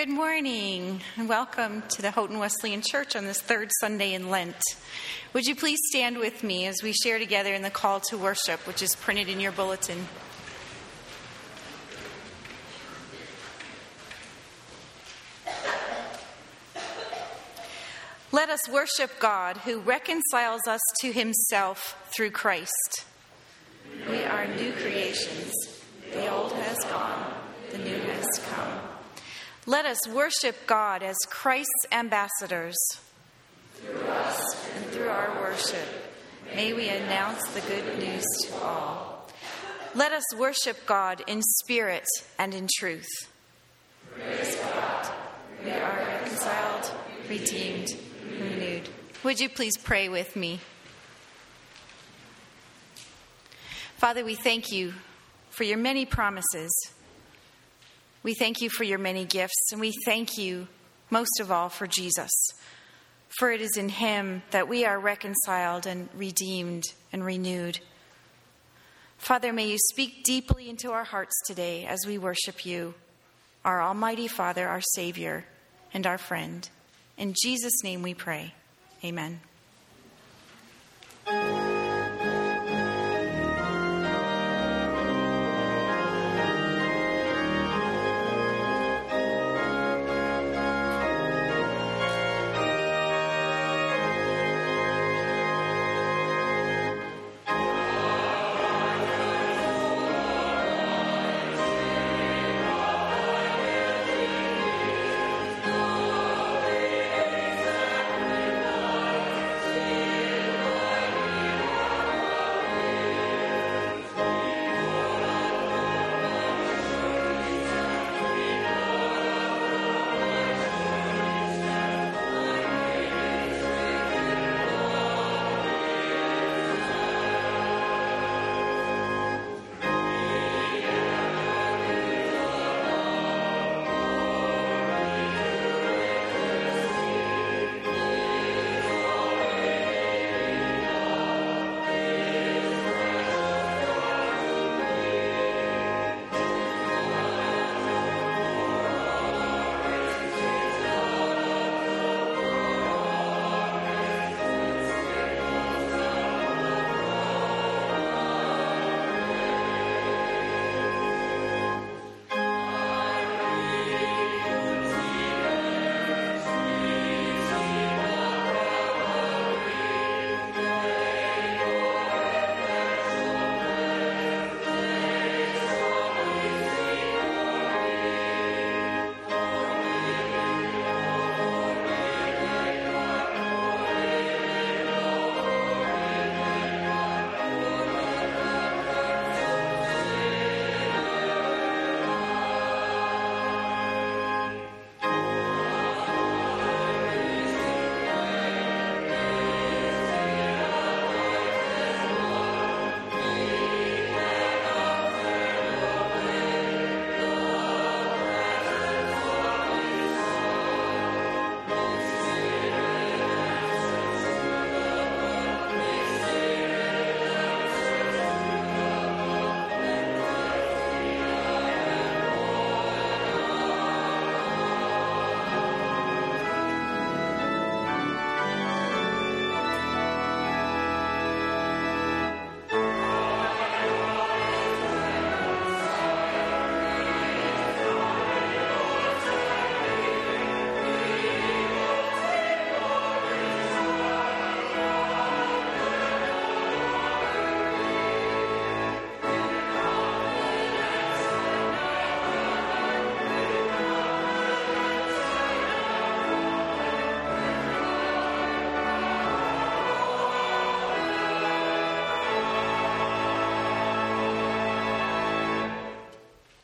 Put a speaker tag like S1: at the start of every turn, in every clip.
S1: Good morning and welcome to the Houghton Wesleyan Church on this third Sunday in Lent. Would you please stand with me as we share together in the call to worship, which is printed in your bulletin? Let us worship God who reconciles us to himself through Christ. We are new creations. The old has gone, the new has come. Let us worship God as Christ's ambassadors. Through us and through our worship, may we announce the good news to all. Let us worship God in spirit and in truth. Praise God. We are reconciled, redeemed, renewed. Would you please pray with me? Father, we thank you for your many promises. We thank you for your many gifts, and we thank you most of all for Jesus. For it is in him that we are reconciled and redeemed and renewed. Father, may you speak deeply into our hearts today as we worship you, our Almighty Father, our Savior, and our friend. In Jesus' name we pray. Amen.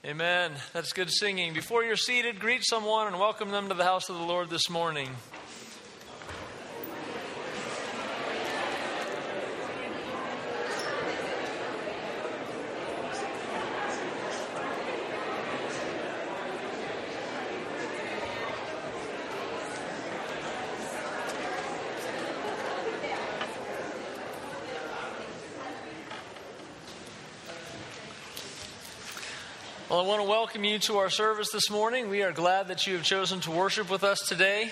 S2: Amen. That's good singing. Before you're seated, greet someone and welcome them to the house of the Lord this morning. Want to welcome you to our service this morning. We are glad that you have chosen to worship with us today.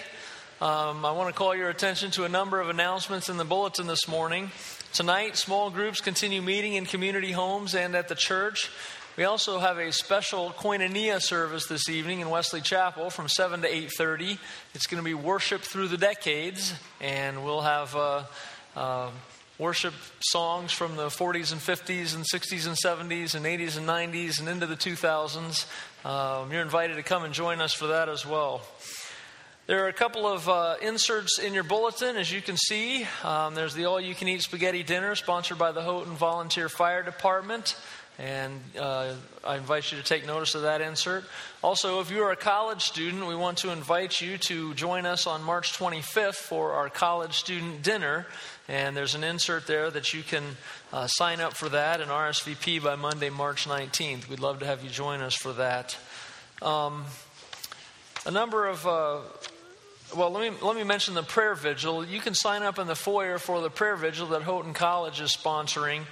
S2: Um, I want to call your attention to a number of announcements in the bulletin this morning. Tonight, small groups continue meeting in community homes and at the church. We also have a special koinonia service this evening in Wesley Chapel from 7 to 8.30. It's going to be worship through the decades, and we'll have... Uh, uh, worship songs from the 40s and 50s and 60s and 70s and 80s and 90s and into the 2000s. Um, you're invited to come and join us for that as well. There are a couple of uh, inserts in your bulletin, as you can see. Um, there's the all you can eat spaghetti dinner sponsored by the Houghton Volunteer Fire Department. And uh, I invite you to take notice of that insert. Also, if you are a college student, we want to invite you to join us on March 25th for our college student dinner. And there's an insert there that you can uh, sign up for that and RSVP by Monday, March 19th. We'd love to have you join us for that. Um, a number of. Uh, well, let me, let me mention the prayer vigil. You can sign up in the foyer for the prayer vigil that Houghton College is sponsoring.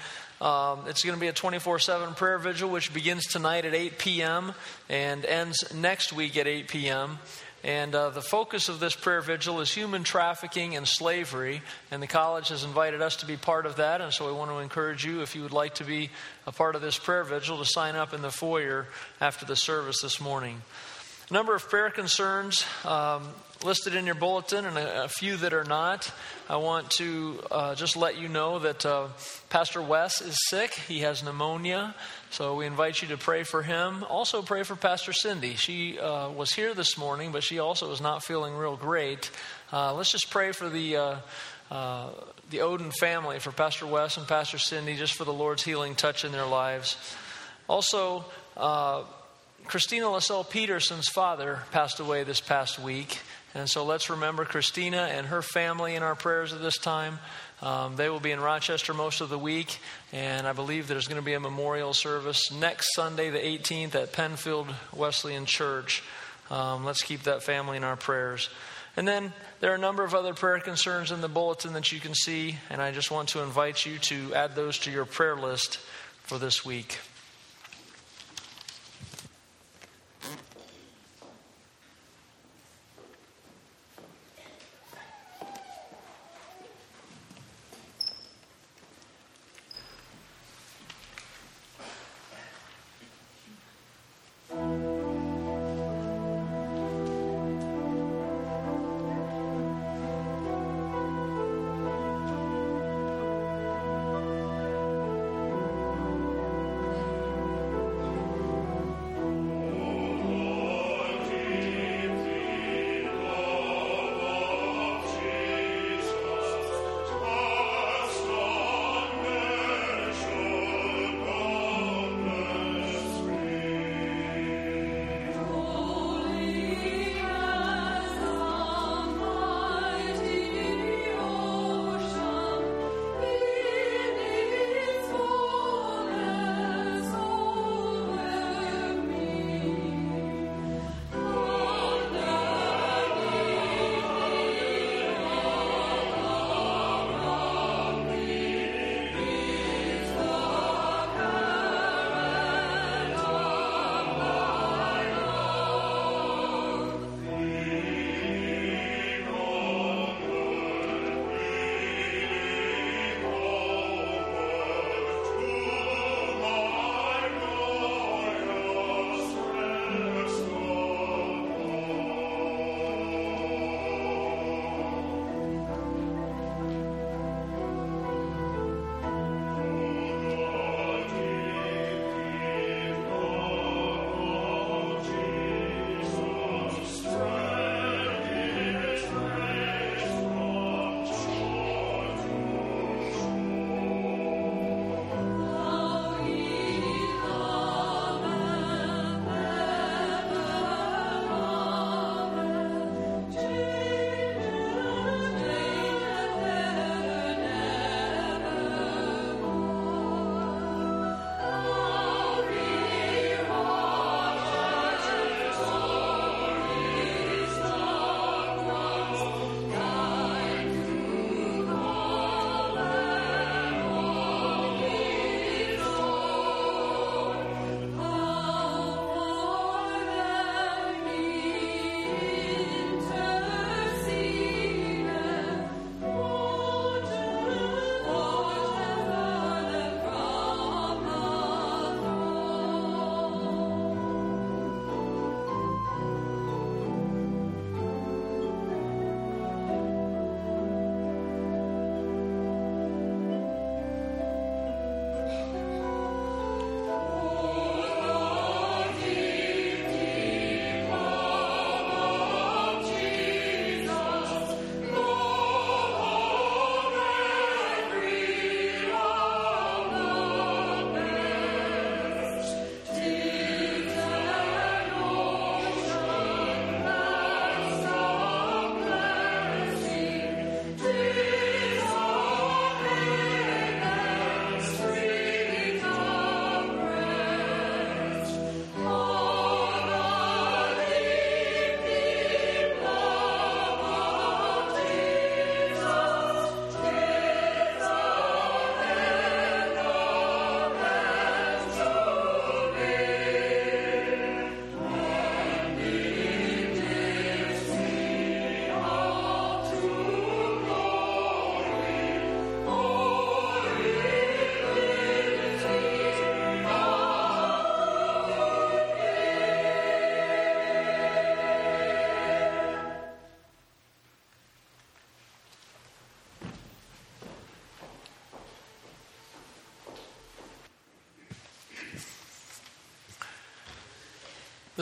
S2: Um, it's going to be a 24 7 prayer vigil, which begins tonight at 8 p.m. and ends next week at 8 p.m. And uh, the focus of this prayer vigil is human trafficking and slavery. And the college has invited us to be part of that. And so we want to encourage you, if you would like to be a part of this prayer vigil, to sign up in the foyer after the service this morning. A number of prayer concerns um, listed in your bulletin and a, a, few that are not. I want to uh, just let you know that uh, Pastor Wes is sick. He has pneumonia. So we invite you to pray for him. Also, pray for Pastor Cindy. She uh, was here this morning, but she also is not feeling real great. Uh, let's just pray for the. Uh, uh, the Odin family, for Pastor Wes and Pastor Cindy, just for the Lord's healing touch in their lives. Also, uh, Christina LaSalle Peterson's father passed away this past week. And so let's remember Christina and her family in our prayers at this time. Um, they will be in Rochester most of the week, and I believe there's going to be a memorial service next Sunday, the 18th, at Penfield Wesleyan Church. Um, let's keep that family in our prayers. And then there are a number of other prayer concerns in the bulletin that you can see, and I just want to invite you to add those to your prayer list for this week.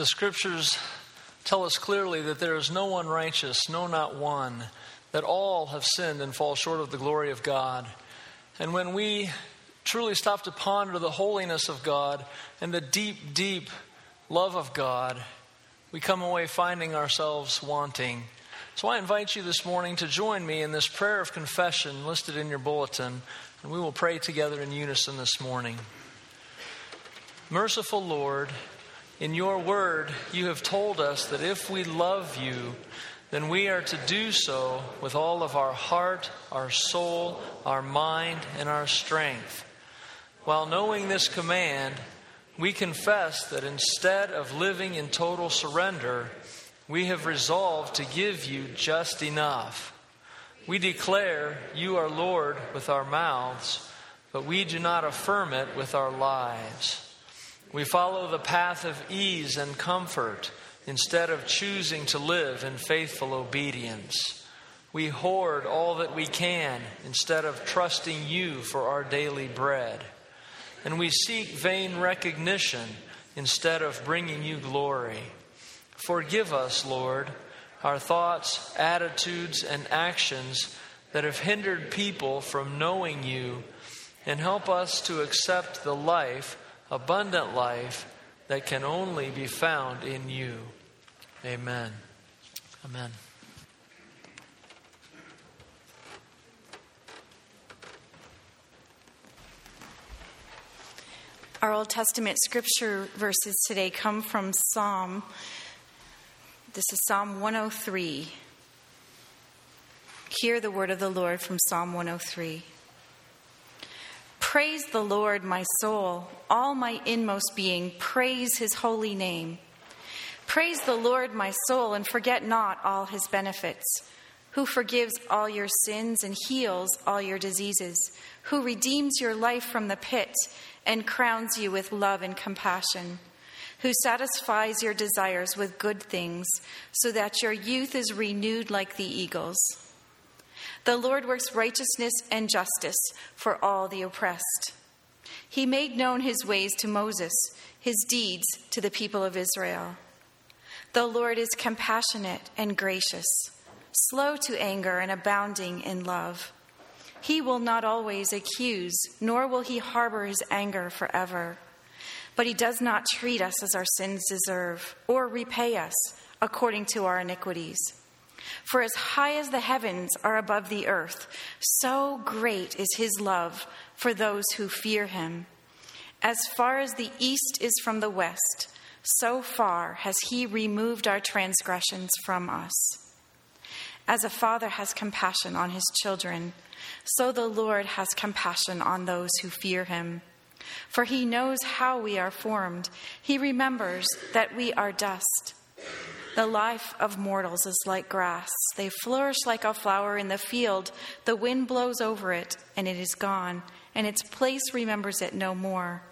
S2: The scriptures tell us clearly that there is no one righteous, no, not one, that all have sinned and fall short of the glory of God. And when we truly stop to ponder the holiness of God and the deep, deep love of God, we come away finding ourselves wanting. So I invite you this morning to join me in this prayer of confession listed in your bulletin, and we will pray together in unison this morning. Merciful Lord, in your word, you have told us that if we love you, then we are to do so with all of our heart, our soul, our mind, and our strength. While knowing this command, we confess that instead of living in total surrender, we have resolved to give you just enough. We declare you are Lord with our mouths, but we do not affirm it with our lives. We follow the path of ease and comfort instead of choosing to live in faithful obedience. We hoard all that we can instead of trusting you for our daily bread. And we seek vain recognition instead of bringing you glory. Forgive us, Lord, our thoughts, attitudes, and actions that have hindered people from knowing you, and help us to accept the life abundant life that can only be found in you. Amen. Amen.
S1: Our Old Testament scripture verses today come from Psalm. This is Psalm 103. Hear the word of the Lord from Psalm 103. Praise the Lord, my soul, all my inmost being, praise his holy name. Praise the Lord, my soul, and forget not all his benefits, who forgives all your sins and heals all your diseases, who redeems your life from the pit and crowns you with love and compassion, who satisfies your desires with good things, so that your youth is renewed like the eagles. The Lord works righteousness and justice for all the oppressed. He made known his ways to Moses, his deeds to the people of Israel. The Lord is compassionate and gracious, slow to anger and abounding in love. He will not always accuse, nor will he harbor his anger forever. But he does not treat us as our sins deserve, or repay us according to our iniquities. For as high as the heavens are above the earth, so great is his love for those who fear him. As far as the east is from the west, so far has he removed our transgressions from us. As a father has compassion on his children, so the Lord has compassion on those who fear him. For he knows how we are formed, he remembers that we are dust. The life of mortals is like grass. They flourish like a flower in the field. The wind blows over it, and it is gone, and its place remembers it no more.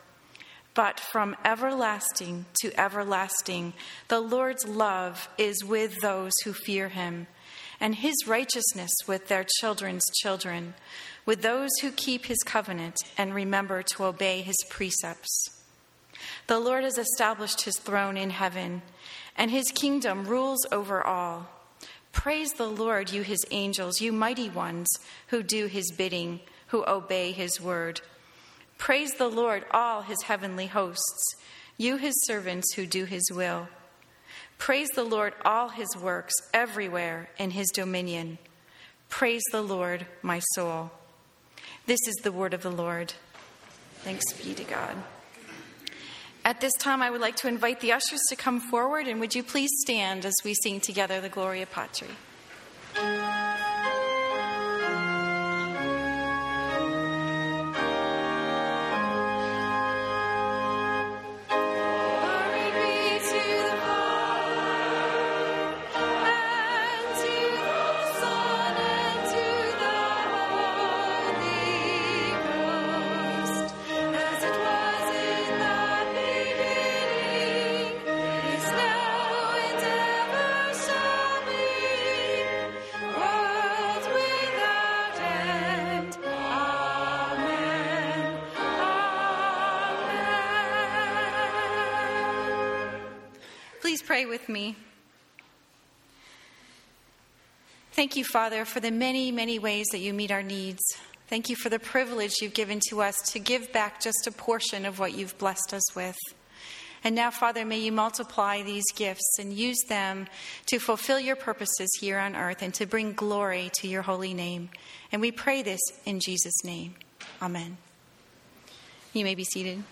S1: But from everlasting to everlasting, the Lord's love is with those who fear him, and his righteousness with their children's children, with those who keep his covenant and remember to obey his precepts. The Lord has established his throne in heaven and his kingdom rules over all. Praise the Lord, you his angels, you mighty ones who do his bidding, who obey his word. Praise the Lord, all his heavenly hosts, you his servants who do his will. Praise the Lord, all his works, everywhere in his dominion. Praise the Lord, my soul. This is the word of the Lord. Thanks be to God. At this time, I would like to invite the ushers to come forward, and would you please stand as we sing together the Gloria Patri? With me? Thank you, Father, for the many, many ways that you meet our needs. Thank you for the privilege you've given to us to give back just a portion of what you've blessed us with. And now, Father, may you multiply these gifts and use them to fulfill your purposes here on earth and to bring glory to your holy name. And we pray this in Jesus' name. Amen. You may be seated.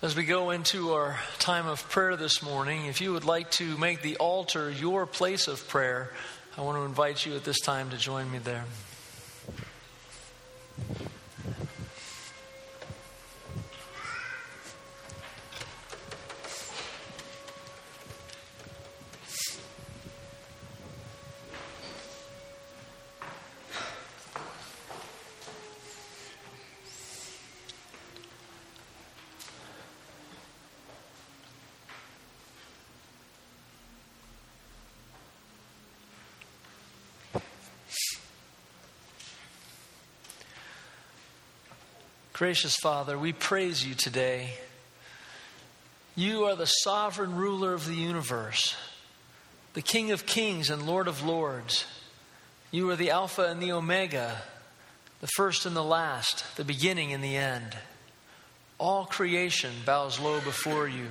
S2: As we go into our time of prayer this morning, if you would like to make the altar your place of prayer, I want to invite you at this time to join me there. Gracious Father, we praise you today. You are the sovereign ruler of the universe, the King of kings and Lord of lords. You are the Alpha and the Omega, the first and the last, the beginning and the end. All creation bows low before you.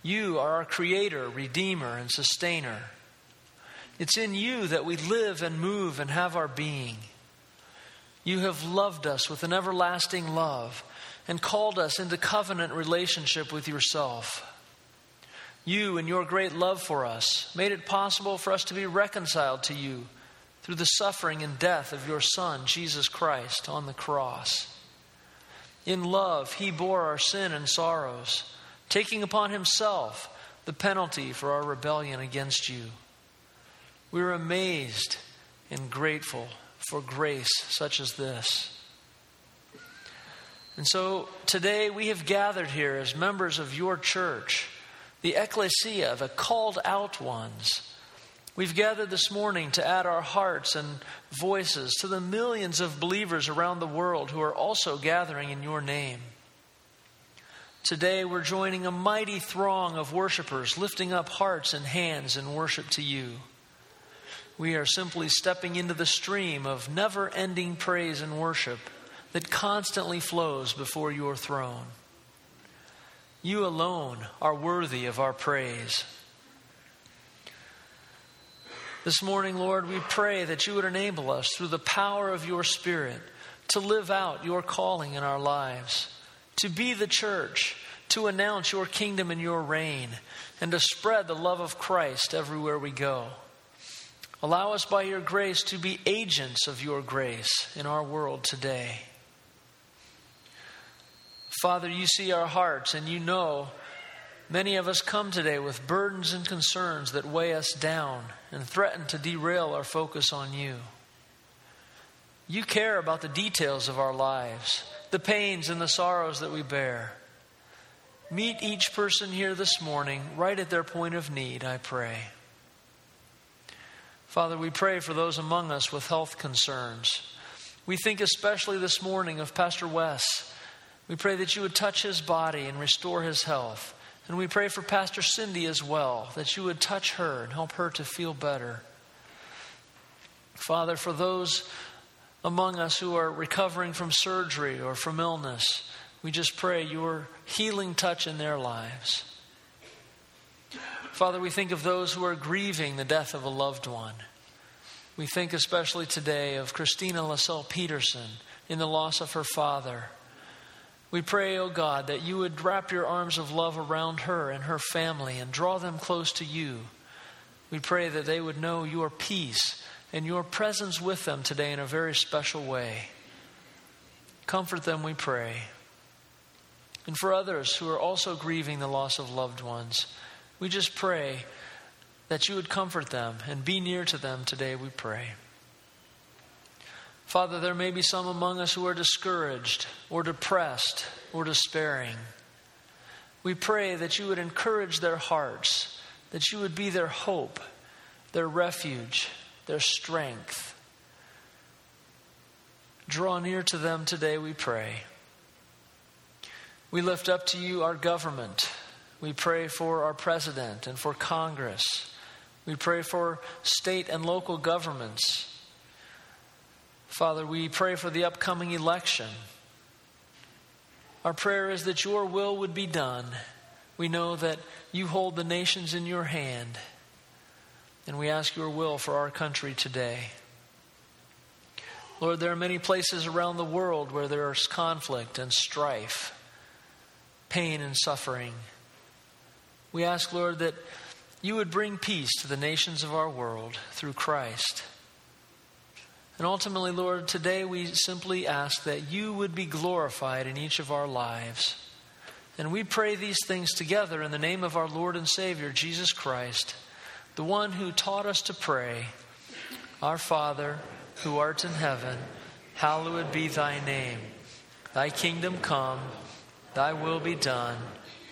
S2: You are our Creator, Redeemer, and Sustainer. It's in you that we live and move and have our being. You have loved us with an everlasting love and called us into covenant relationship with yourself. You, in your great love for us, made it possible for us to be reconciled to you through the suffering and death of your Son, Jesus Christ, on the cross. In love, he bore our sin and sorrows, taking upon himself the penalty for our rebellion against you. We are amazed and grateful for grace such as this. And so today we have gathered here as members of your church, the ecclesia, the called out ones. We've gathered this morning to add our hearts and voices to the millions of believers around the world who are also gathering in your name. Today we're joining a mighty throng of worshipers lifting up hearts and hands in worship to you. We are simply stepping into the stream of never ending praise and worship that constantly flows before your throne. You alone are worthy of our praise. This morning, Lord, we pray that you would enable us through the power of your Spirit to live out your calling in our lives, to be the church, to announce your kingdom and your reign, and to spread the love of Christ everywhere we go. Allow us by your grace to be agents of your grace in our world today. Father, you see our hearts and you know many of us come today with burdens and concerns that weigh us down and threaten to derail our focus on you. You care about the details of our lives, the pains and the sorrows that we bear. Meet each person here this morning right at their point of need, I pray. Father, we pray for those among us with health concerns. We think especially this morning of Pastor Wes. We pray that you would touch his body and restore his health. And we pray for Pastor Cindy as well, that you would touch her and help her to feel better. Father, for those among us who are recovering from surgery or from illness, we just pray your healing touch in their lives. Father, we think of those who are grieving the death of a loved one. We think especially today of Christina Lassell Peterson in the loss of her father. We pray, O oh God, that you would wrap your arms of love around her and her family and draw them close to you. We pray that they would know your peace and your presence with them today in a very special way. Comfort them, we pray. And for others who are also grieving the loss of loved ones, we just pray that you would comfort them and be near to them today, we pray. Father, there may be some among us who are discouraged or depressed or despairing. We pray that you would encourage their hearts, that you would be their hope, their refuge, their strength. Draw near to them today, we pray. We lift up to you our government we pray for our president and for Congress. We pray for state and local governments. Father, we pray for the upcoming election. Our prayer is that your will would be done. We know that you hold the nations in your hand, and we ask your will for our country today. Lord, there are many places around the world where there is conflict and strife, pain and suffering. We ask, Lord, that you would bring peace to the nations of our world through Christ. And ultimately, Lord, today we simply ask that you would be glorified in each of our lives. And we pray these things together in the name of our Lord and Savior, Jesus Christ, the one who taught us to pray Our Father, who art in heaven, hallowed be thy name. Thy kingdom come, thy will be done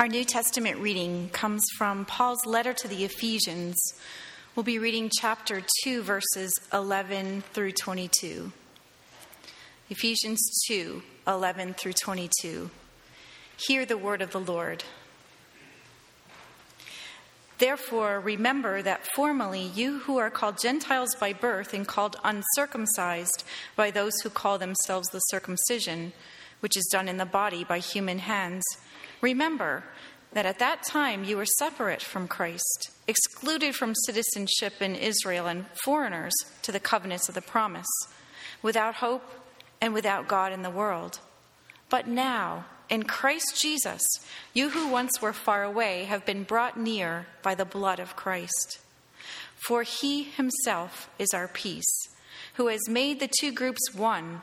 S1: Our New Testament reading comes from Paul's letter to the Ephesians. We'll be reading chapter 2, verses 11 through 22. Ephesians 2, 11 through 22. Hear the word of the Lord. Therefore, remember that formerly you who are called Gentiles by birth and called uncircumcised by those who call themselves the circumcision, which is done in the body by human hands, Remember that at that time you were separate from Christ, excluded from citizenship in Israel, and foreigners to the covenants of the promise, without hope and without God in the world. But now, in Christ Jesus, you who once were far away have been brought near by the blood of Christ. For he himself is our peace, who has made the two groups one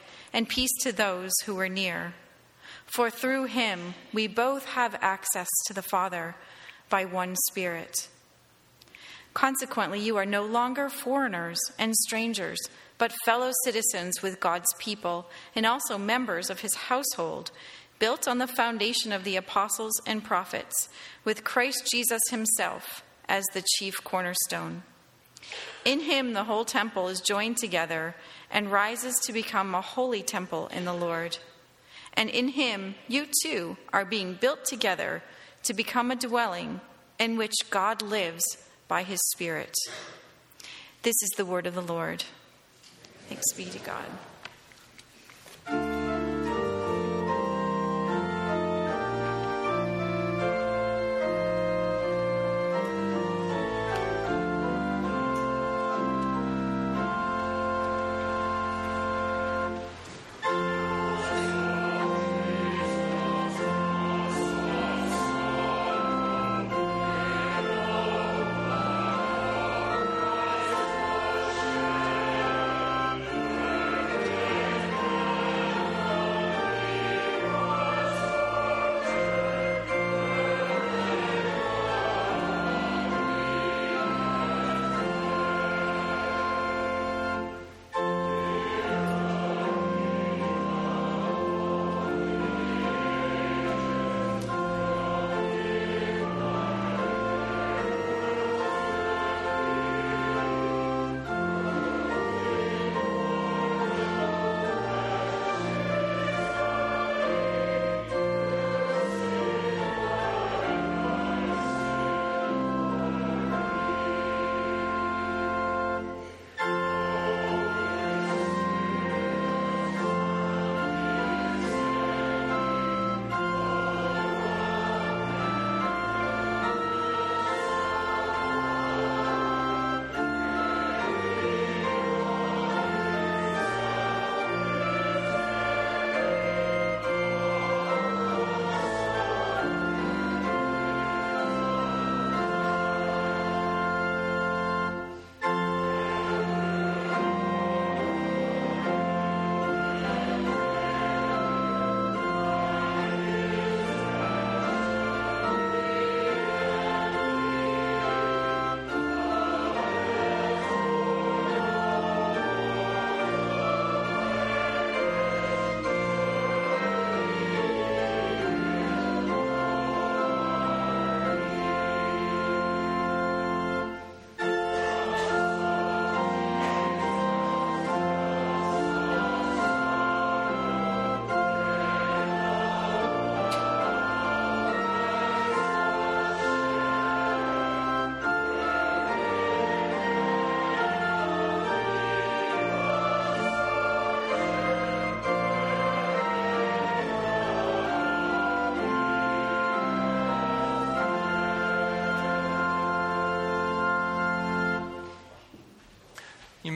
S1: and peace to those who were near. For through him we both have access to the Father by one Spirit. Consequently, you are no longer foreigners and strangers, but fellow citizens with God's people, and also members of his household, built on the foundation of the apostles and prophets, with Christ Jesus himself as the chief cornerstone. In him, the whole temple is joined together and rises to become a holy temple in the Lord. And in him, you too are being built together to become a dwelling in which God lives by his Spirit. This is the word of the Lord. Thanks be to God.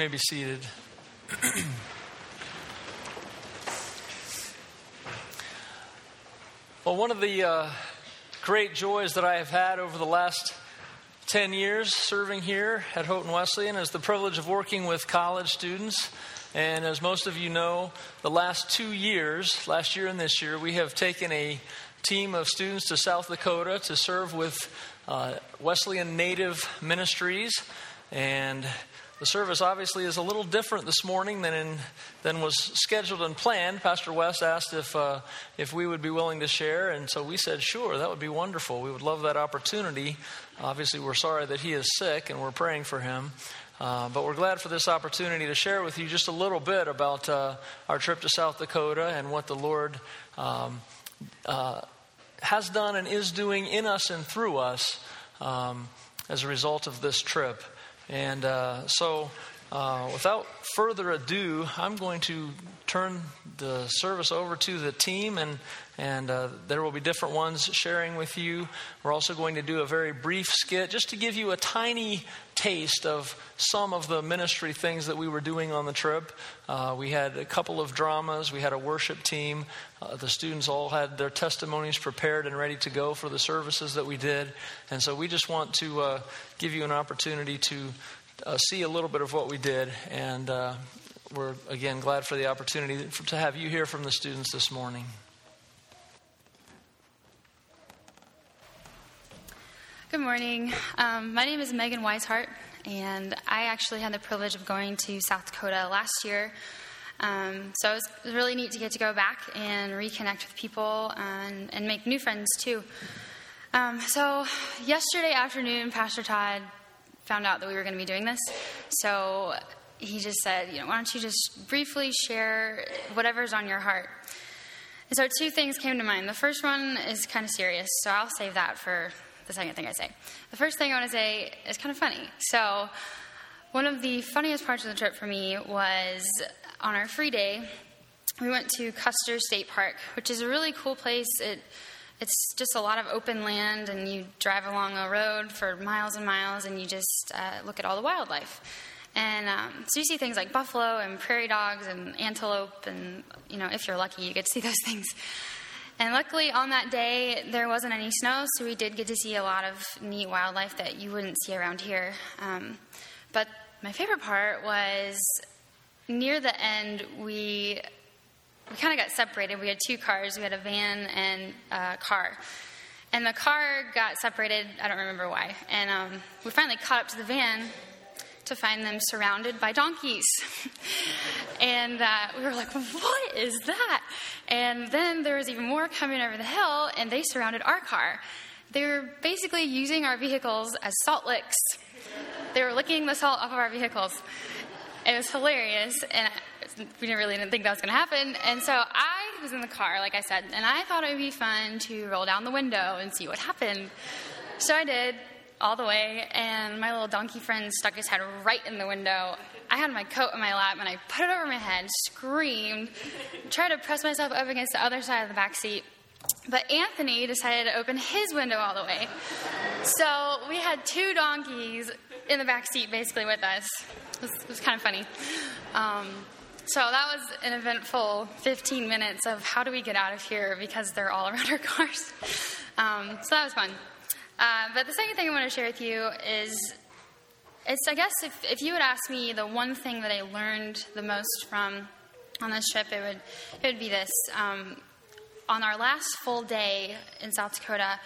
S2: May be seated. well, one of the uh, great joys that I have had over the last 10 years serving here at Houghton Wesleyan is the privilege of working with college students. And as most of you know, the last two years, last year and this year, we have taken a team of students to South Dakota to serve with uh, Wesleyan Native Ministries. And the service obviously is a little different this morning than, in, than was scheduled and planned. Pastor West asked if, uh, if we would be willing to share, and so we said, sure, that would be wonderful. We would love that opportunity. Obviously, we're sorry that he is sick, and we're praying for him. Uh, but we're glad for this opportunity to share with you just a little bit about uh, our trip to South Dakota and what the Lord um, uh, has done and is doing in us and through us um, as a result of this trip. And uh, so, uh, without further ado, I'm going to turn. the service over to the team, and and uh, there will be different ones sharing with you. We're also going to do a very brief skit just to give you a tiny taste of some of the ministry things that we were doing on the trip. Uh, we had a couple of dramas, we had a worship team. Uh, the students all had their testimonies prepared and ready to go for the services that we did. And so we just want to uh, give you an opportunity to uh, see a little bit of what we did. And uh, we're, again, glad for the opportunity to have you hear from the students this morning.
S3: Good morning. Um, my name is Megan Weishart, and I actually had the privilege of going to South Dakota last year. Um, so it was, really neat to get to go back and reconnect with people and, and make new friends too. Um, so yesterday afternoon, Pastor Todd found out that we were going to be doing this. So he just said, you know, why don't you just briefly share whatever's on your heart? And so two things came to mind. The first one is kind of serious, so I'll save that for the second thing I say. The first thing I want to say is kind of funny. So, one of the funniest parts of the trip for me was on our free day, we went to Custer State Park, which is a really cool place. It it's just a lot of open land, and you drive along a road for miles and miles, and you just uh, look at all the wildlife. And um, so you see things like buffalo and prairie dogs and antelope, and you know, if you're lucky, you get to see those things. And luckily, on that day, there wasn't any snow, so we did get to see a lot of neat wildlife that you wouldn't see around here. Um, but my favorite part was near the end, we we kind of got separated. We had two cars. We had a van and a car. And the car got separated. I don't remember why. And um, we finally caught up to the van, to find them surrounded by donkeys. and uh, we were like, what is that? And then there was even more coming over the hill, and they surrounded our car. They were basically using our vehicles as salt licks. They were licking the salt off of our vehicles. It was hilarious, and we really didn't think that was going to happen. And so I was in the car, like I said, and I thought it would be fun to roll down the window and see what happened. So I did, all the way, and my little donkey friend stuck his head right in the window. I had my coat in my lap, and I put it over my head, screamed, tried to press myself up against the other side of the back seat. But Anthony decided to open his window all the way. So we had two donkeys in the back seat basically with us. It was, it was kind of funny. Um, so that was an eventful 15 minutes of how do we get out of here because they're all around our cars. Um, so that was fun. Uh, but the second thing I want to share with you is it's, I guess, if, if you would ask me the one thing that I learned the most from on this trip, it would, it would be this. Um, on our last full day in South Dakota,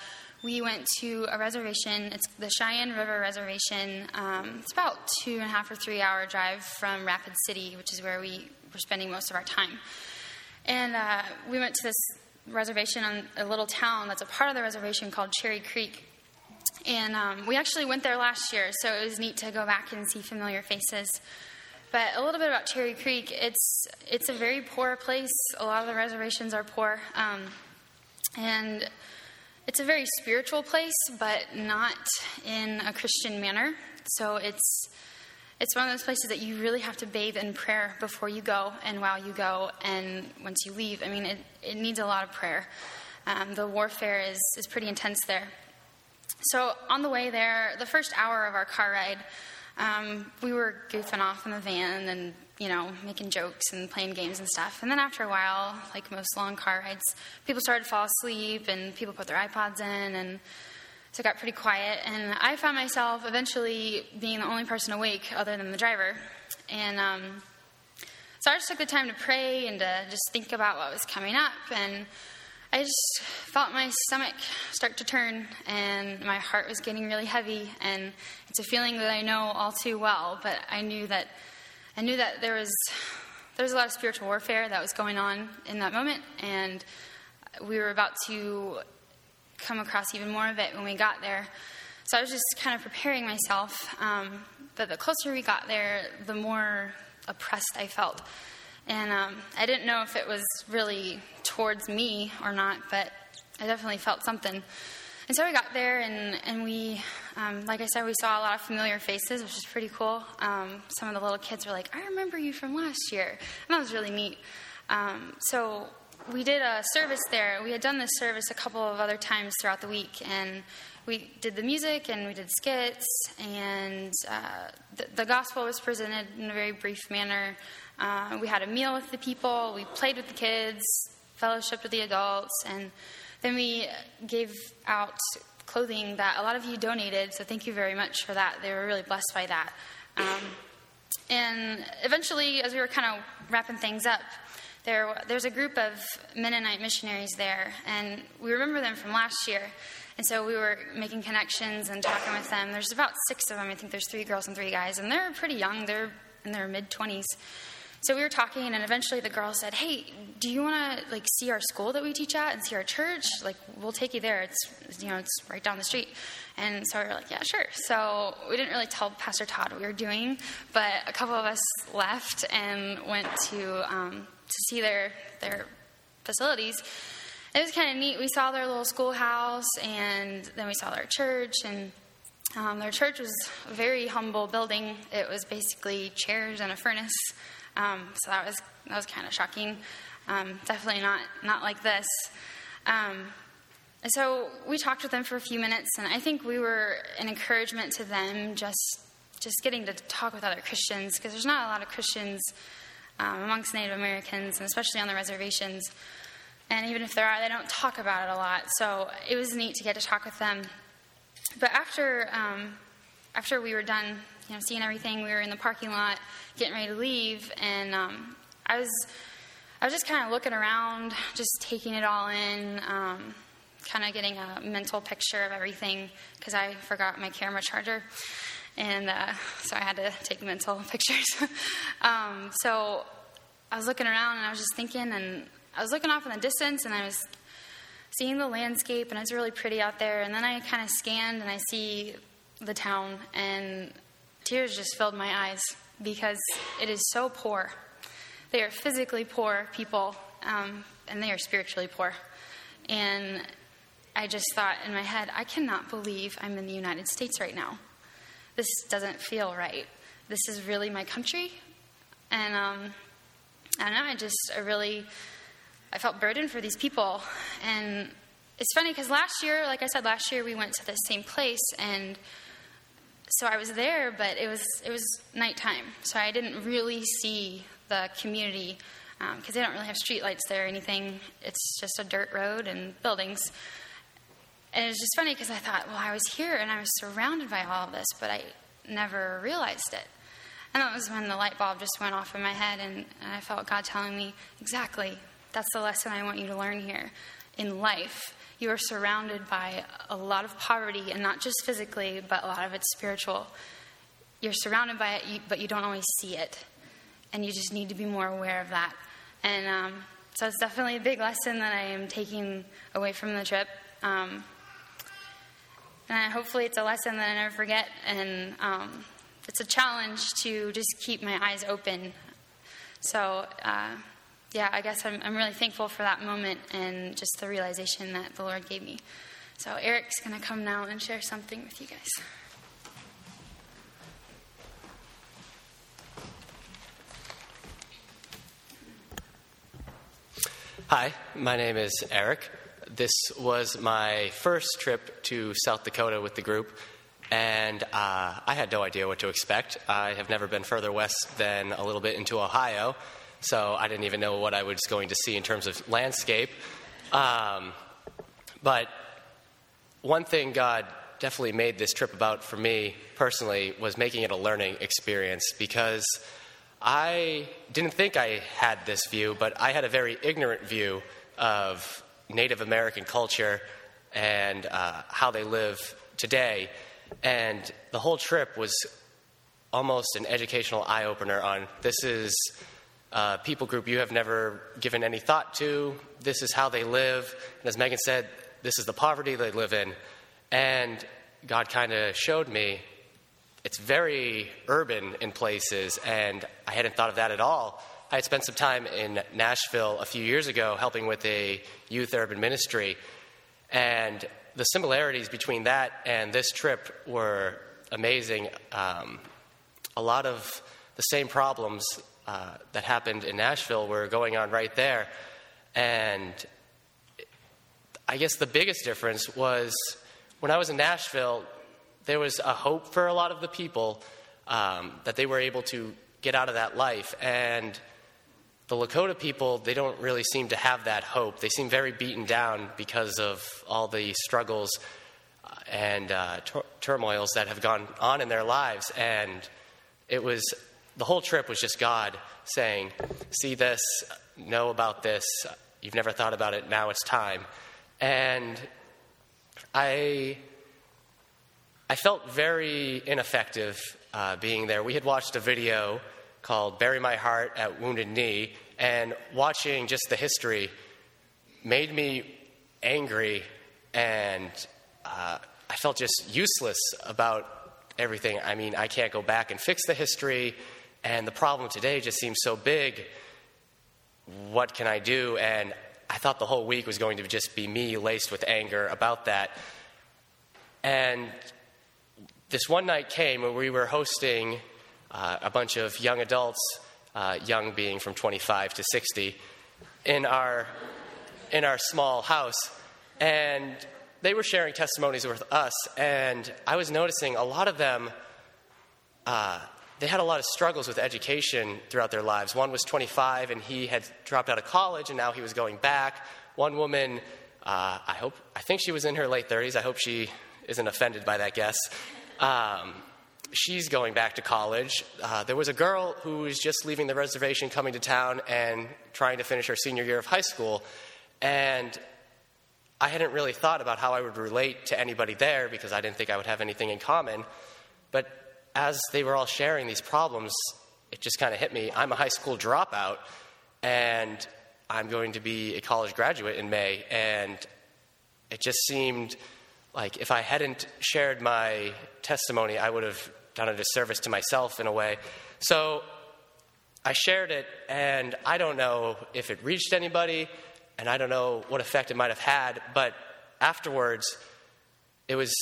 S3: we went to a reservation. It's the Cheyenne River Reservation. Um, it's about two and a half or three hour drive from Rapid City, which is where we were spending most of our time. And uh, we went to this reservation on a little town that's a part of the reservation called Cherry Creek. And um, we actually went there last year, so it was neat to go back and see familiar faces. But a little bit about Cherry Creek, it's it's a very poor place. A lot of the reservations are poor, um, and it's a very spiritual place, but not in a Christian manner. So it's it's one of those places that you really have to bathe in prayer before you go and while you go and once you leave. I mean, it, it needs a lot of prayer. Um, the warfare is, is pretty intense there. So on the way there, the first hour of our car ride, um, we were goofing off in the van and you know making jokes and playing games and stuff. And then after a while, like most long car rides, people started to fall asleep and people put their iPods in and so it got pretty quiet. And I found myself eventually being the only person awake other than the driver. And um, so I just took the time to pray and to just think about what was coming up and I just felt my stomach start to turn and my heart was getting really heavy and it's a feeling that I know all too well, but I knew that I knew that there was there was a lot of spiritual warfare that was going on in that moment and we were about to come across even more of it when we got there. So I was just kind of preparing myself. Um, but the closer we got there, the more oppressed I felt. And um, I didn't know if it was really towards me or not, but I definitely felt something. And so we got there, and, and we, um, like I said, we saw a lot of familiar faces, which is pretty cool. Um, some of the little kids were like, I remember you from last year. And that was really neat. Um, so we did a service there. We had done this service a couple of other times throughout the week, and we did the music and we did skits, and uh, the, the, gospel was presented in a very brief manner. Uh, we had a meal with the people, we played with the kids, fellowship with the adults, and then we gave out clothing that a lot of you donated, so thank you very much for that. They were really blessed by that. Um, and eventually, as we were kind of wrapping things up, there, there's a group of Mennonite missionaries there, and we remember them from last year. And so we were making connections and talking with them. There's about six of them. I think there's three girls and three guys, and they're pretty young. They're in their mid 20s. So we were talking, and eventually the girl said, "Hey, do you want to like see our school that we teach at and see our church? Like, we'll take you there. It's you know, it's right down the street." And so we were like, "Yeah, sure." So we didn't really tell Pastor Todd what we were doing, but a couple of us left and went to um, to see their their facilities. It was kind of neat. We saw their little schoolhouse, and then we saw their church, and um, their church was a very humble building. It was basically chairs and a furnace. Um, so that was that was kind of shocking. Um, definitely not not like this. Um, so we talked with them for a few minutes, and I think we were an encouragement to them just just getting to talk with other Christians because there's not a lot of Christians um, amongst Native Americans, and especially on the reservations. And even if there are, they don't talk about it a lot. So it was neat to get to talk with them. But after um, after we were done you know, seeing everything. We were in the parking lot getting ready to leave, and um, I was I was just kind of looking around, just taking it all in, um, kind of getting a mental picture of everything because I forgot my camera charger, and uh, so I had to take mental pictures. um, so I was looking around and I was just thinking, and I was looking off in the distance, and I was seeing the landscape, and it's really pretty out there. And then I kind of scanned and I see the town, and tears just filled my eyes because it is so poor. They are physically poor people, um, and they are spiritually poor. And I just thought in my head, I cannot believe I'm in the United States right now. This doesn't feel right. This is really my country. And um, I don't know, I just, I really, I felt burdened for these people. And it's funny because last year, like I said, last year we went to the same place and so I was there, but it was it was nighttime, so I didn't really see the community because um, they don't really have streetlights there or anything. It's just a dirt road and buildings. And it was just funny because I thought, well, I was here and I was surrounded by all of this, but I never realized it. And that was when the light bulb just went off in my head, and, and I felt God telling me, exactly, that's the lesson I want you to learn here in life you are surrounded by a lot of poverty, and not just physically, but a lot of it's spiritual. You're surrounded by it, but you don't always see it. And you just need to be more aware of that. And um, so it's definitely a big lesson that I am taking away from the trip. Um, and hopefully, it's a lesson that I never forget. And um, it's a challenge to just keep my eyes open. So, uh, yeah, I guess I'm, I'm really thankful for that moment and just the realization that the Lord gave me. So Eric's going to come now and share something with you guys.
S4: Hi, my name is Eric. This was my first trip to South Dakota with the group, and uh, I had no idea what to expect. I have never been further west than a little bit into Ohio, so I didn't even know what I was going to see in terms of landscape. Um, but one thing God definitely made this trip about for me personally was making it a learning experience because I didn't think I had this view, but I had a very ignorant view of Native American culture and uh, how they live today. And the whole trip was almost an educational eye opener on this is uh, people group you have never given any thought to. This is how they live. And as Megan said, this is the poverty they live in. And God kind of showed me it's very urban in places, and I hadn't thought of that at all. I had spent some time in Nashville a few years ago helping with a youth urban ministry, and the similarities between that and this trip were amazing. Um, a lot of the same problems uh, that happened in Nashville were going on right there. And I guess the biggest difference was when I was in Nashville, there was a hope for a lot of the people um, that they were able to get out of that life. And the Lakota people, they don't really seem to have that hope. They seem very beaten down because of all the struggles uh, and uh, tur- turmoils that have gone on in their lives. And it was the whole trip was just God saying, See this, know about this, you've never thought about it, now it's time. And I, I felt very ineffective uh, being there. We had watched a video called Bury My Heart at Wounded Knee, and watching just the history made me angry, and uh, I felt just useless about everything. I mean, I can't go back and fix the history, and the problem today just seems so big. What can I do? And I thought the whole week was going to just be me laced with anger about that. And this one night came where we were hosting uh, a bunch of young adults, uh, young being from 25 to 60, in our, in our small house. And they were sharing testimonies with us, and I was noticing a lot of them, uh, they had a lot of struggles with education throughout their lives. One was 25, and he had dropped out of college, and now he was going back. One woman, uh, I hope, I think she was in her late 30s. I hope she isn't offended by that guess. Um, she's going back to college. Uh, there was a girl who was just leaving the reservation, coming to town, and trying to finish her senior year of high school. And I hadn't really thought about how I would relate to anybody there because I didn't think I would have anything in common. But as they were all sharing these problems, it just kind of hit me. I'm a high school dropout, and I'm going to be a college graduate in May. And it just seemed like if I hadn't shared my testimony, I would have done a disservice to myself in a way. So I shared it, and I don't know if it reached anybody, and I don't know what effect it might have had, but afterwards, it was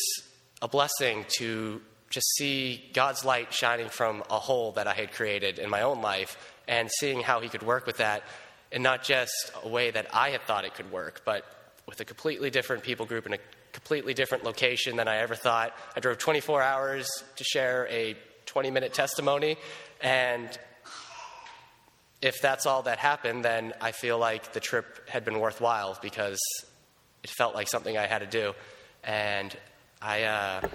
S4: a blessing to just see God's light shining from a hole that I had created in my own life and seeing how He could work with that in not just a way that I had thought it could work, but with a completely different people group and a completely different location than I ever thought. I drove 24 hours to share a 20 minute testimony, and if that's all that happened, then I feel like the trip had been worthwhile because it felt like something I had to do. And I, uh,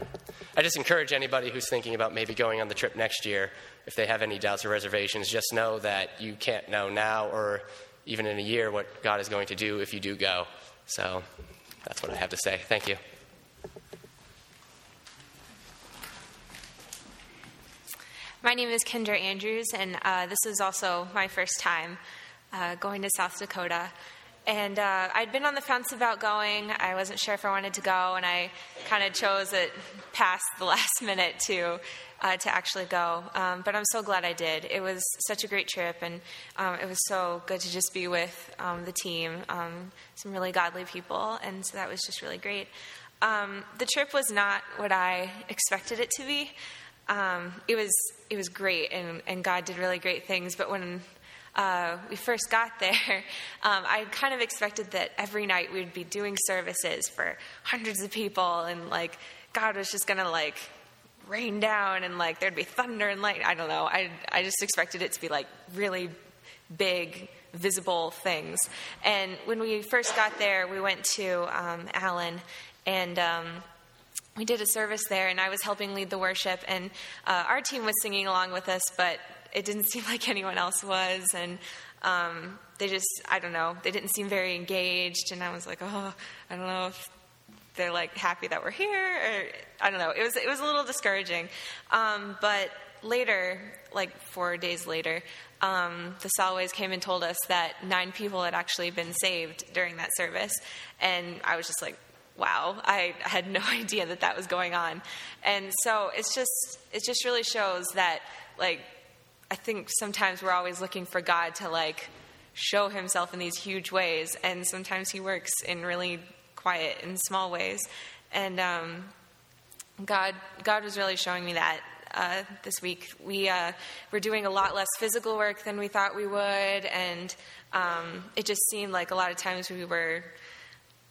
S4: I just encourage anybody who's thinking about maybe going on the trip next year, if they have any doubts or reservations, just know that you can't know now or even in a year what God is going to do if you do go. So that's what I have to say. Thank you.
S5: My name is Kendra Andrews, and uh, this is also my first time uh, going to South Dakota. And uh, I'd been on the fence about going. I wasn't sure if I wanted to go, and I kind of chose it past the last minute to uh, to actually go. Um, but I'm so glad I did. It was such a great trip, and um, it was so good to just be with um, the team, um, some really godly people, and so that was just really great. Um, the trip was not what I expected it to be. Um, it was it was great, and, and God did really great things. But when uh, we first got there, um, I kind of expected that every night we'd be doing services for hundreds of people, and like God was just gonna like rain down, and like there'd be thunder and light. I don't know. I I just expected it to be like really big, visible things. And when we first got there, we went to um, Allen, and um, we did a service there, and I was helping lead the worship, and uh, our team was singing along with us, but it didn't seem like anyone else was, and um, they just, I don't know, they didn't seem very engaged, and I was like, oh, I don't know if they're like happy that we're here, or I don't know. It was it was a little discouraging, um, but later, like four days later, um, the Salways came and told us that nine people had actually been saved during that service, and I was just like, wow, I had no idea that that was going on. And so it's just, it just really shows that, like, I think sometimes we're always looking for God to, like, show himself in these huge ways, and sometimes he works in really quiet and small ways. And um, God, God was really showing me that uh, this week. We uh, were doing a lot less physical work than we thought we would, and um, it just seemed like a lot of times we were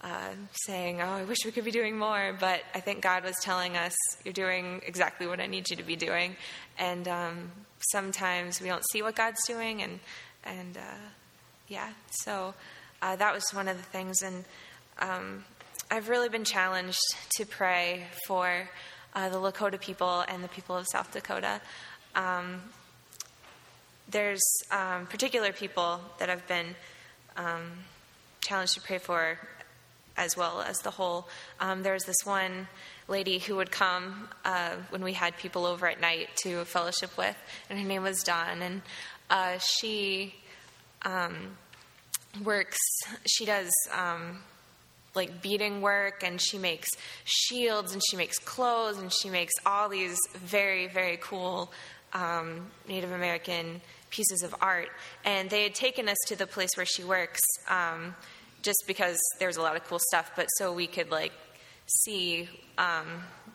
S5: uh, saying, Oh, I wish we could be doing more. But I think God was telling us, You're doing exactly what I need you to be doing. And um, sometimes we don't see what God's doing, and, and uh, yeah, so uh, that was one of the things. And um, I've really been challenged to pray for uh, the Lakota people and the people of South Dakota. Um, there's um, particular people that I've been um, challenged to pray for as well as the whole. Um, there was this one lady who would come uh, when we had people over at night to fellowship with, and her name was Dawn, and uh, she um, works. She does um, like beading work, and she makes shields, and she makes clothes, and she makes all these very very cool um, Native American pieces of art. And they had taken us to the place where she works um, just because there's a lot of cool stuff, but so we could like see um,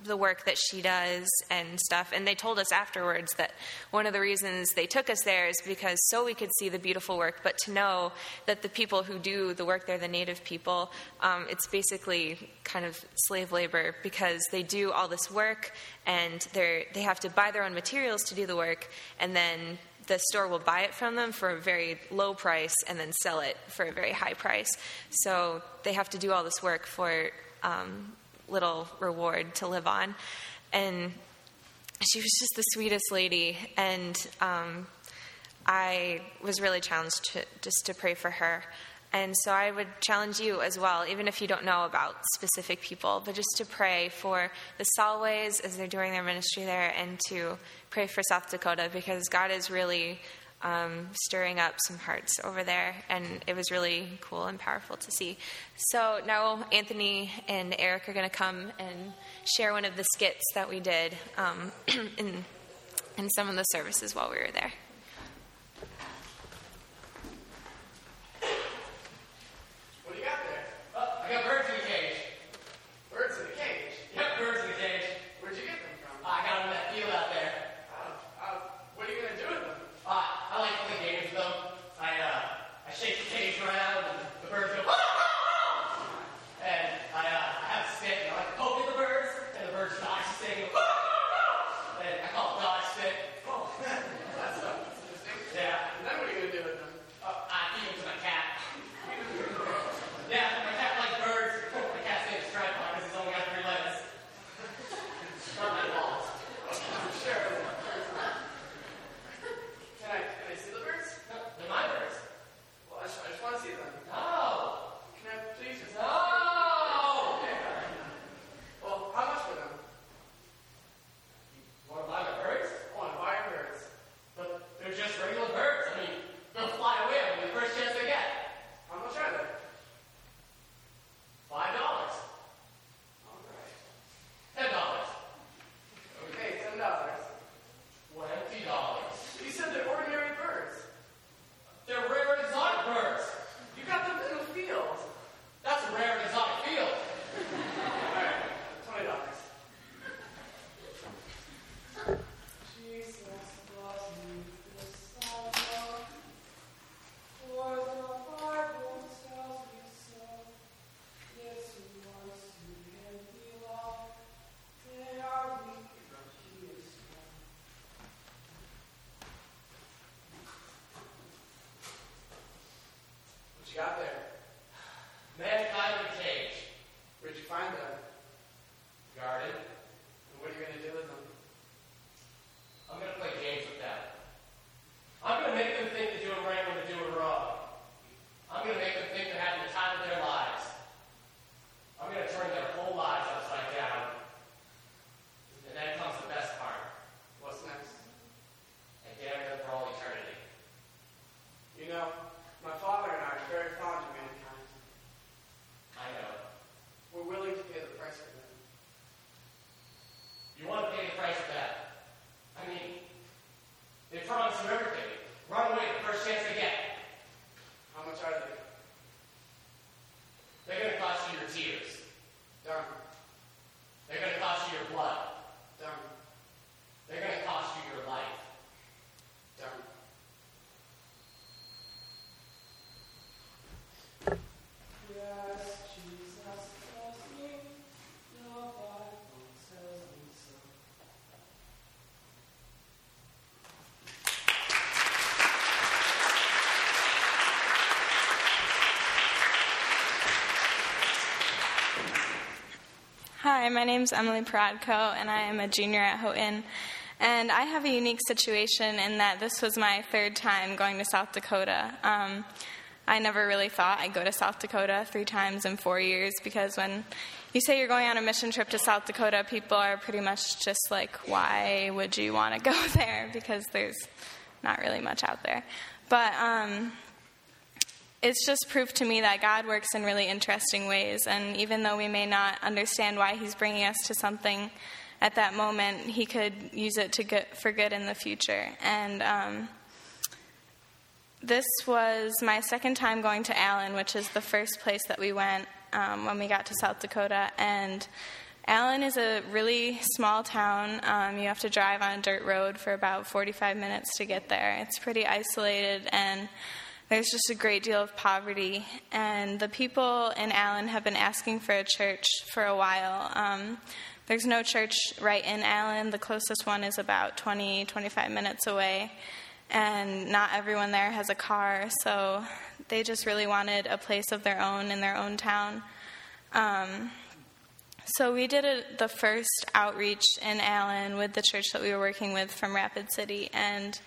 S5: the work that she does and stuff. And they told us afterwards that one of the reasons they took us there is because so we could see the beautiful work, but to know that the people who do the work, they're the native people. Um, it's basically kind of slave labor because they do all this work and they they have to buy their own materials to do the work, and then the store will buy it from them for a very low price and then sell it for a very high price. So they have to do all this work for um, little reward to live on. And she was just the sweetest lady, and um, I was really challenged to, just to pray for her. And so I would challenge you as well, even if you don't know about specific people, but just to pray for the Salways as they're doing their ministry there and to pray for South Dakota because God is really um, stirring up some hearts over there, and it was really cool and powerful to see. So now Anthony and Eric are going to come and share one of the skits that we did um, in in some of the services while we were there.
S6: Hi, my name is Emily Paradko, and I am a junior at Houghton. And I have a unique situation in that this was my third time going to South Dakota. Um, I never really thought I'd go to South Dakota three times in four years because when you say you're going on a mission trip to South Dakota, people are pretty much just like, why would you want to go there? Because there's not really much out there. But um, it's just proof to me that God works in really interesting ways. And even though we may not understand why He's bringing us to something at that moment, He could use it to get, for good in the future. And um, this was my second time going to Allen, which is the first place that we went um, when we got to South Dakota. And Allen is a really small town. Um, you have to drive on a dirt road for about 45 minutes to get there. It's pretty isolated and there's just a great deal of poverty. And the people in Allen have been asking for a church for a while. Um, there's no church right in Allen. The closest one is about 20, 25 minutes away. And not everyone there has a car, so they just really wanted a place of their own in their own town. Um, so we did a, the first outreach in Allen with the church that we were working with from Rapid City, and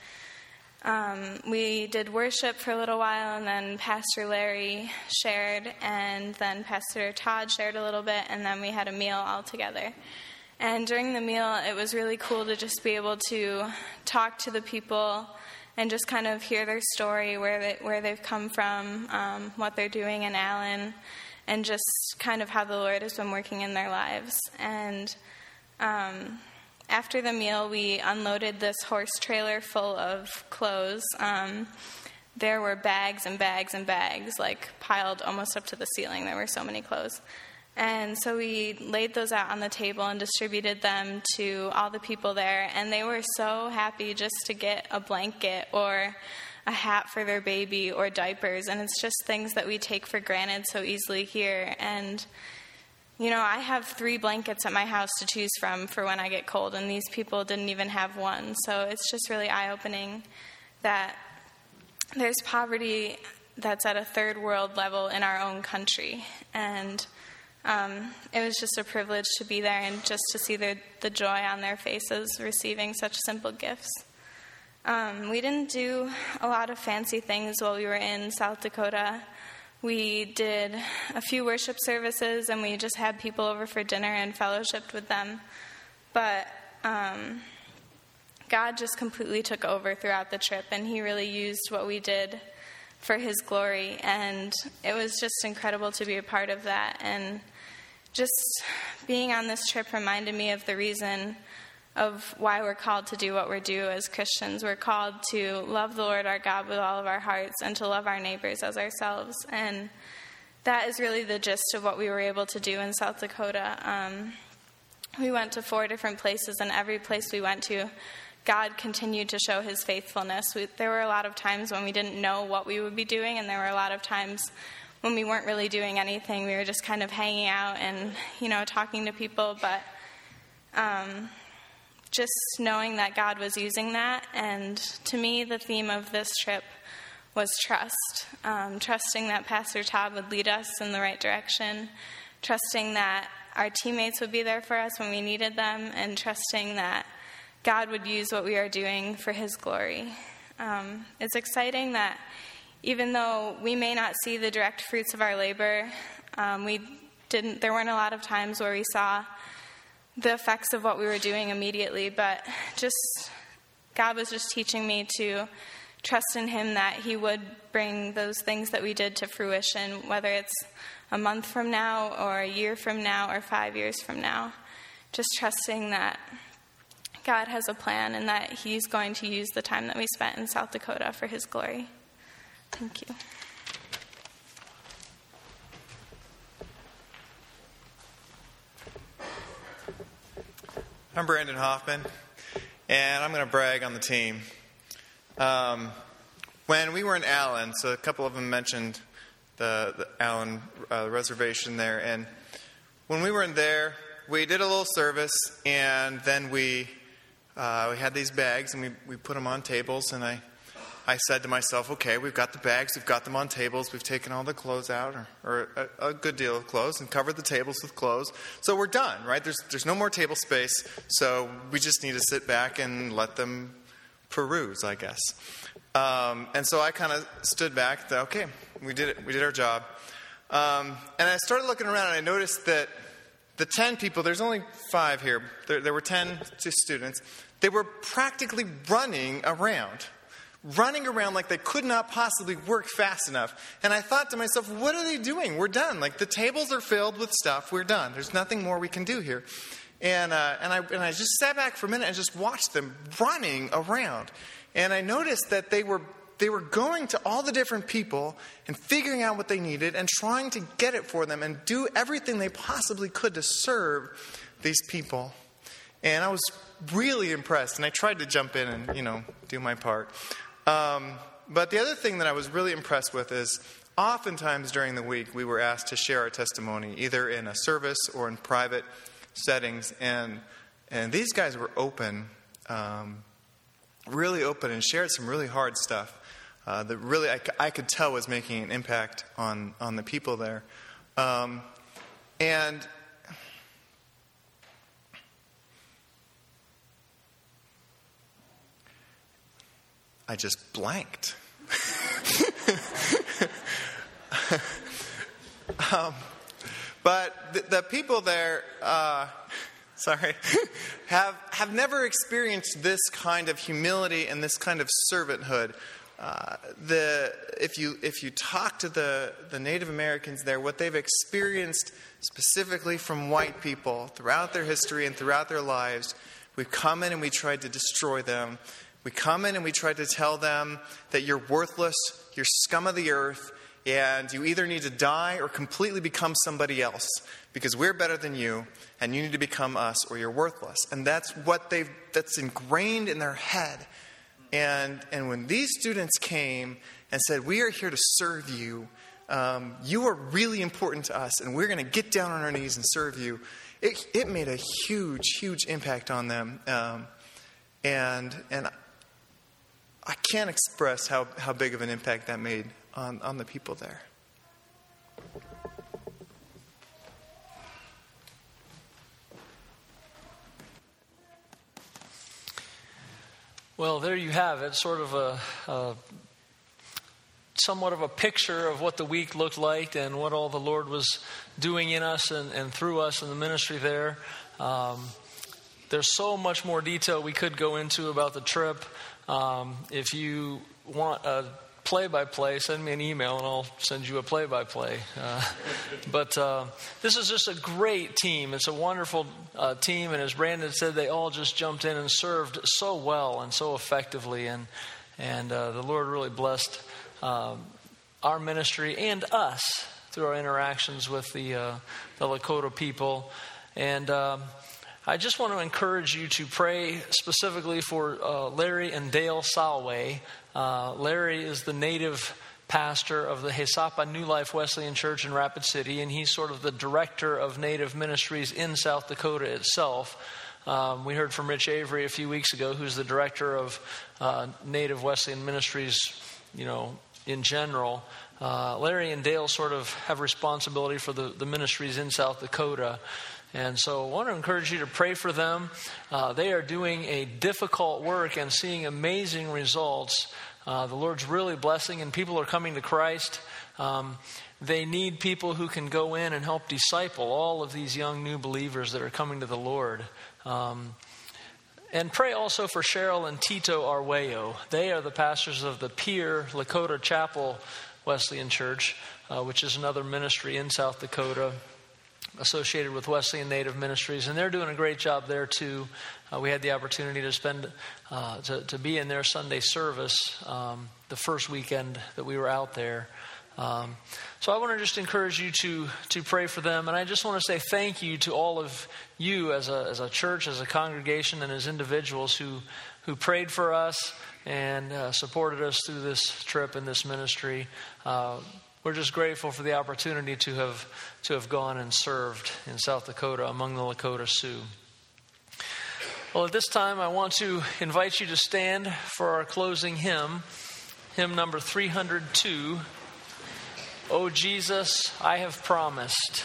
S6: um, we did worship for a little while, and then Pastor Larry shared, and then Pastor Todd shared a little bit, and then we had a meal all together. And during the meal, it was really cool to just be able to talk to the people and just kind of hear their story, where they, where they've come from, um, what they're doing in Allen, and just kind of how the Lord has been working in their lives. And um, after the meal, we unloaded this horse trailer full of clothes. Um, there were bags and bags and bags, like piled almost up to the ceiling. There were so many clothes. And so we laid those out on the table and distributed them to all the people there. And they were so happy just to get a blanket or a hat for their baby or diapers. And it's just things that we take for granted so easily here. And you know, I have three blankets at my house to choose from for when I get cold, and these people didn't even have one. So it's just really eye opening that there's poverty that's at a third world level in our own country. And um, it was just a privilege to be there and just to see the, the joy on their faces receiving such simple gifts. Um, we didn't do a lot of fancy things while we were in South Dakota we did a few worship services and we just had people over for dinner and fellowshipped with them. But um, God just completely took over throughout the trip and He really used what we did for His glory. And it was just incredible to be a part of that. And just being on this trip reminded me of the reason of why we're called to do what we do as Christians. We're called to love the Lord our God with all of our hearts and to love our neighbors as ourselves. And that is really the gist of what we were able to do in South Dakota. Um, we went to four different places, and every place we went to, God continued to show his faithfulness. We, there were a lot of times when we didn't know what we would be doing, and there were a lot of times when we weren't really doing anything. We were just kind of hanging out and, you know, talking to people. But um, just knowing that God was using that. And to me, the theme of this trip was trust. Um, trusting that Pastor Todd would lead us in the right direction, trusting that our teammates would be there for us when we needed them, and trusting that God would use what we are doing for His glory. Um, it's exciting that even though we may not see the direct fruits of our labor, um, we didn't. There weren't a lot of times where we saw the effects of what we were doing immediately, but just God was just teaching me to trust in Him that He would bring those things that we did to fruition, whether it's a month from now, or a year from now, or five years from now. Just trusting that God has a plan and that He's going to use the time that we spent in South Dakota for His glory. Thank you.
S7: I'm Brandon Hoffman, and I'm going to brag on the team. Um, when we were in Allen, so a couple of them mentioned the, the Allen uh, reservation there, and when we were in there, we did a little service, and then we uh, we had these bags, and we, we put them on tables, and I I said to myself, okay, we've got the bags, we've got them on tables, we've taken all the clothes out, or, or a, a, good deal of clothes, and covered the tables with clothes. So we're done, right? There's, there's no more table space, so we just need to sit back and let them peruse, I guess. Um, and so I kind of stood back, thought, okay, we did it, we did our job. Um, and I started looking around, and I noticed that the 10 people, there's only five here, there, there were 10 students, they were practically running around. Running around like they could not possibly work fast enough. And I thought to myself, what are they doing? We're done. Like the tables are filled with stuff. We're done. There's nothing more we can do here. And, uh, and, I, and I just sat back for a minute and just watched them running around. And I noticed that they were they were going to all the different people and figuring out what they needed and trying to get it for them and do everything they possibly could to serve these people. And I was really impressed, and I tried to jump in and, you know, do my part. Um, but the other thing that I was really impressed with is oftentimes during the week we were asked to share our testimony, either in a service or in private settings. And, and these guys were open, um, really open, and shared some really hard stuff uh, that really I, I, could tell was making an impact on, on the people there. Um, and I just blanked. um, but the, the, people there, uh, sorry, have, have never experienced this kind of humility and this kind of servanthood. Uh, the, if, you, if you talk to the, the Native Americans there, what they've experienced specifically from white people throughout their history and throughout their lives, we've come in and we tried to destroy them. We come in and we try to tell them that you're worthless, you're scum of the earth, and you either need to die or completely become somebody else because we're better than you and you need to become us or you're worthless. And that's what they've that's ingrained in their head. And, and when these students came and said, We are here to serve you, um, you are really important to us, and we're going to get down on our knees and serve you, it, it made a huge, huge impact on them. Um, and, and I can't express how, how big of an impact that made on, on the people there.
S2: Well, there you have it, sort of a, a, somewhat of a picture of what the week looked like and what all the Lord was doing in us and, and through us in the ministry there. Um, there's so much more detail we could go into about the trip. Um, if you want a play by play, send me an email and I'll send you a play by play. But uh, this is just a great team. It's a wonderful uh, team. And as Brandon said, they all just jumped in and served so well and so effectively. And, and uh, the Lord really blessed um, our ministry and us through our interactions with the, uh, the Lakota people. And. I just want to encourage you to pray specifically for uh, Larry and Dale Salway. Uh, Larry is the native pastor of the Hesapa New Life Wesleyan Church in Rapid City, and he's sort of the director of Native Ministries in South Dakota itself. Um, we heard from Rich Avery a few weeks ago, who's the director of uh, Native Wesleyan Ministries, you know, in general. Uh, Larry and Dale sort of have responsibility for the, the ministries in South Dakota. And so I want to encourage you to pray for them. Uh, they are doing a difficult work and seeing amazing results. Uh, the Lord's really blessing, and people are coming to Christ. Um, they need people who can go in and help disciple all of these young new believers that are coming to the Lord. Um, and pray also for Cheryl and Tito Arweo. They are the pastors of the Pier Lakota Chapel Wesleyan Church, uh, which is another ministry in South Dakota associated with Wesleyan Native Ministries, and they're doing a great job there too. Uh, we had the opportunity to spend uh, to, to be in their Sunday service um, the first weekend that we were out there. Um, so I want to just encourage you to to pray for them, and I just want to say thank you to all of you as a as a church, as a congregation, and as individuals who who prayed for us and uh, supported us through this trip and this ministry. We're just grateful for the opportunity to have, to have gone and served in South Dakota among the Lakota Sioux. Well, at this time, I want to invite you to stand for our closing hymn. hymn number 302. Oh Jesus, I have promised.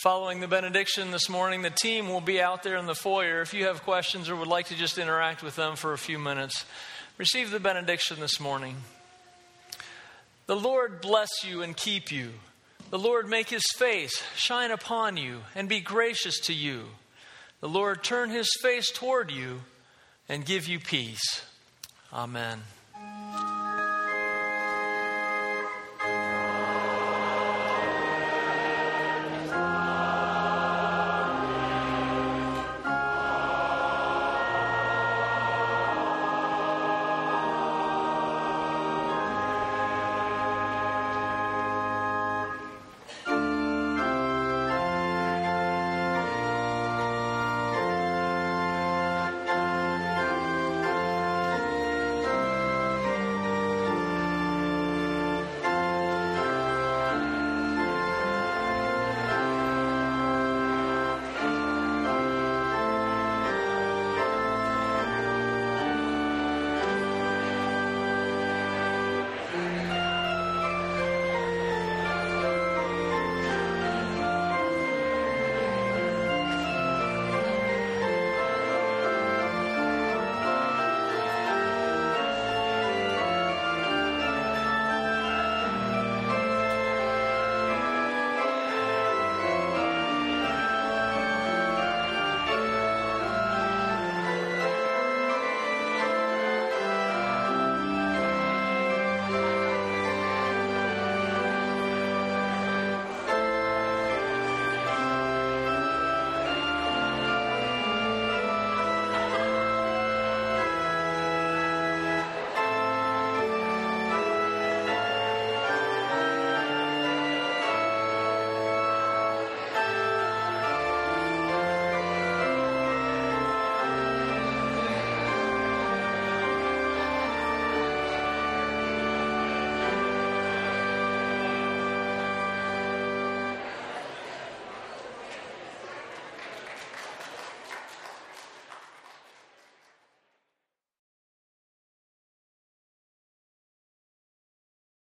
S2: Following the benediction this morning, the team will be out there in the foyer. If you have questions or would like to just interact with them for a few minutes, receive the benediction this morning. The Lord bless you and keep you. The Lord make his face shine upon you and be gracious to you. The Lord turn his face toward you and give you peace. Amen.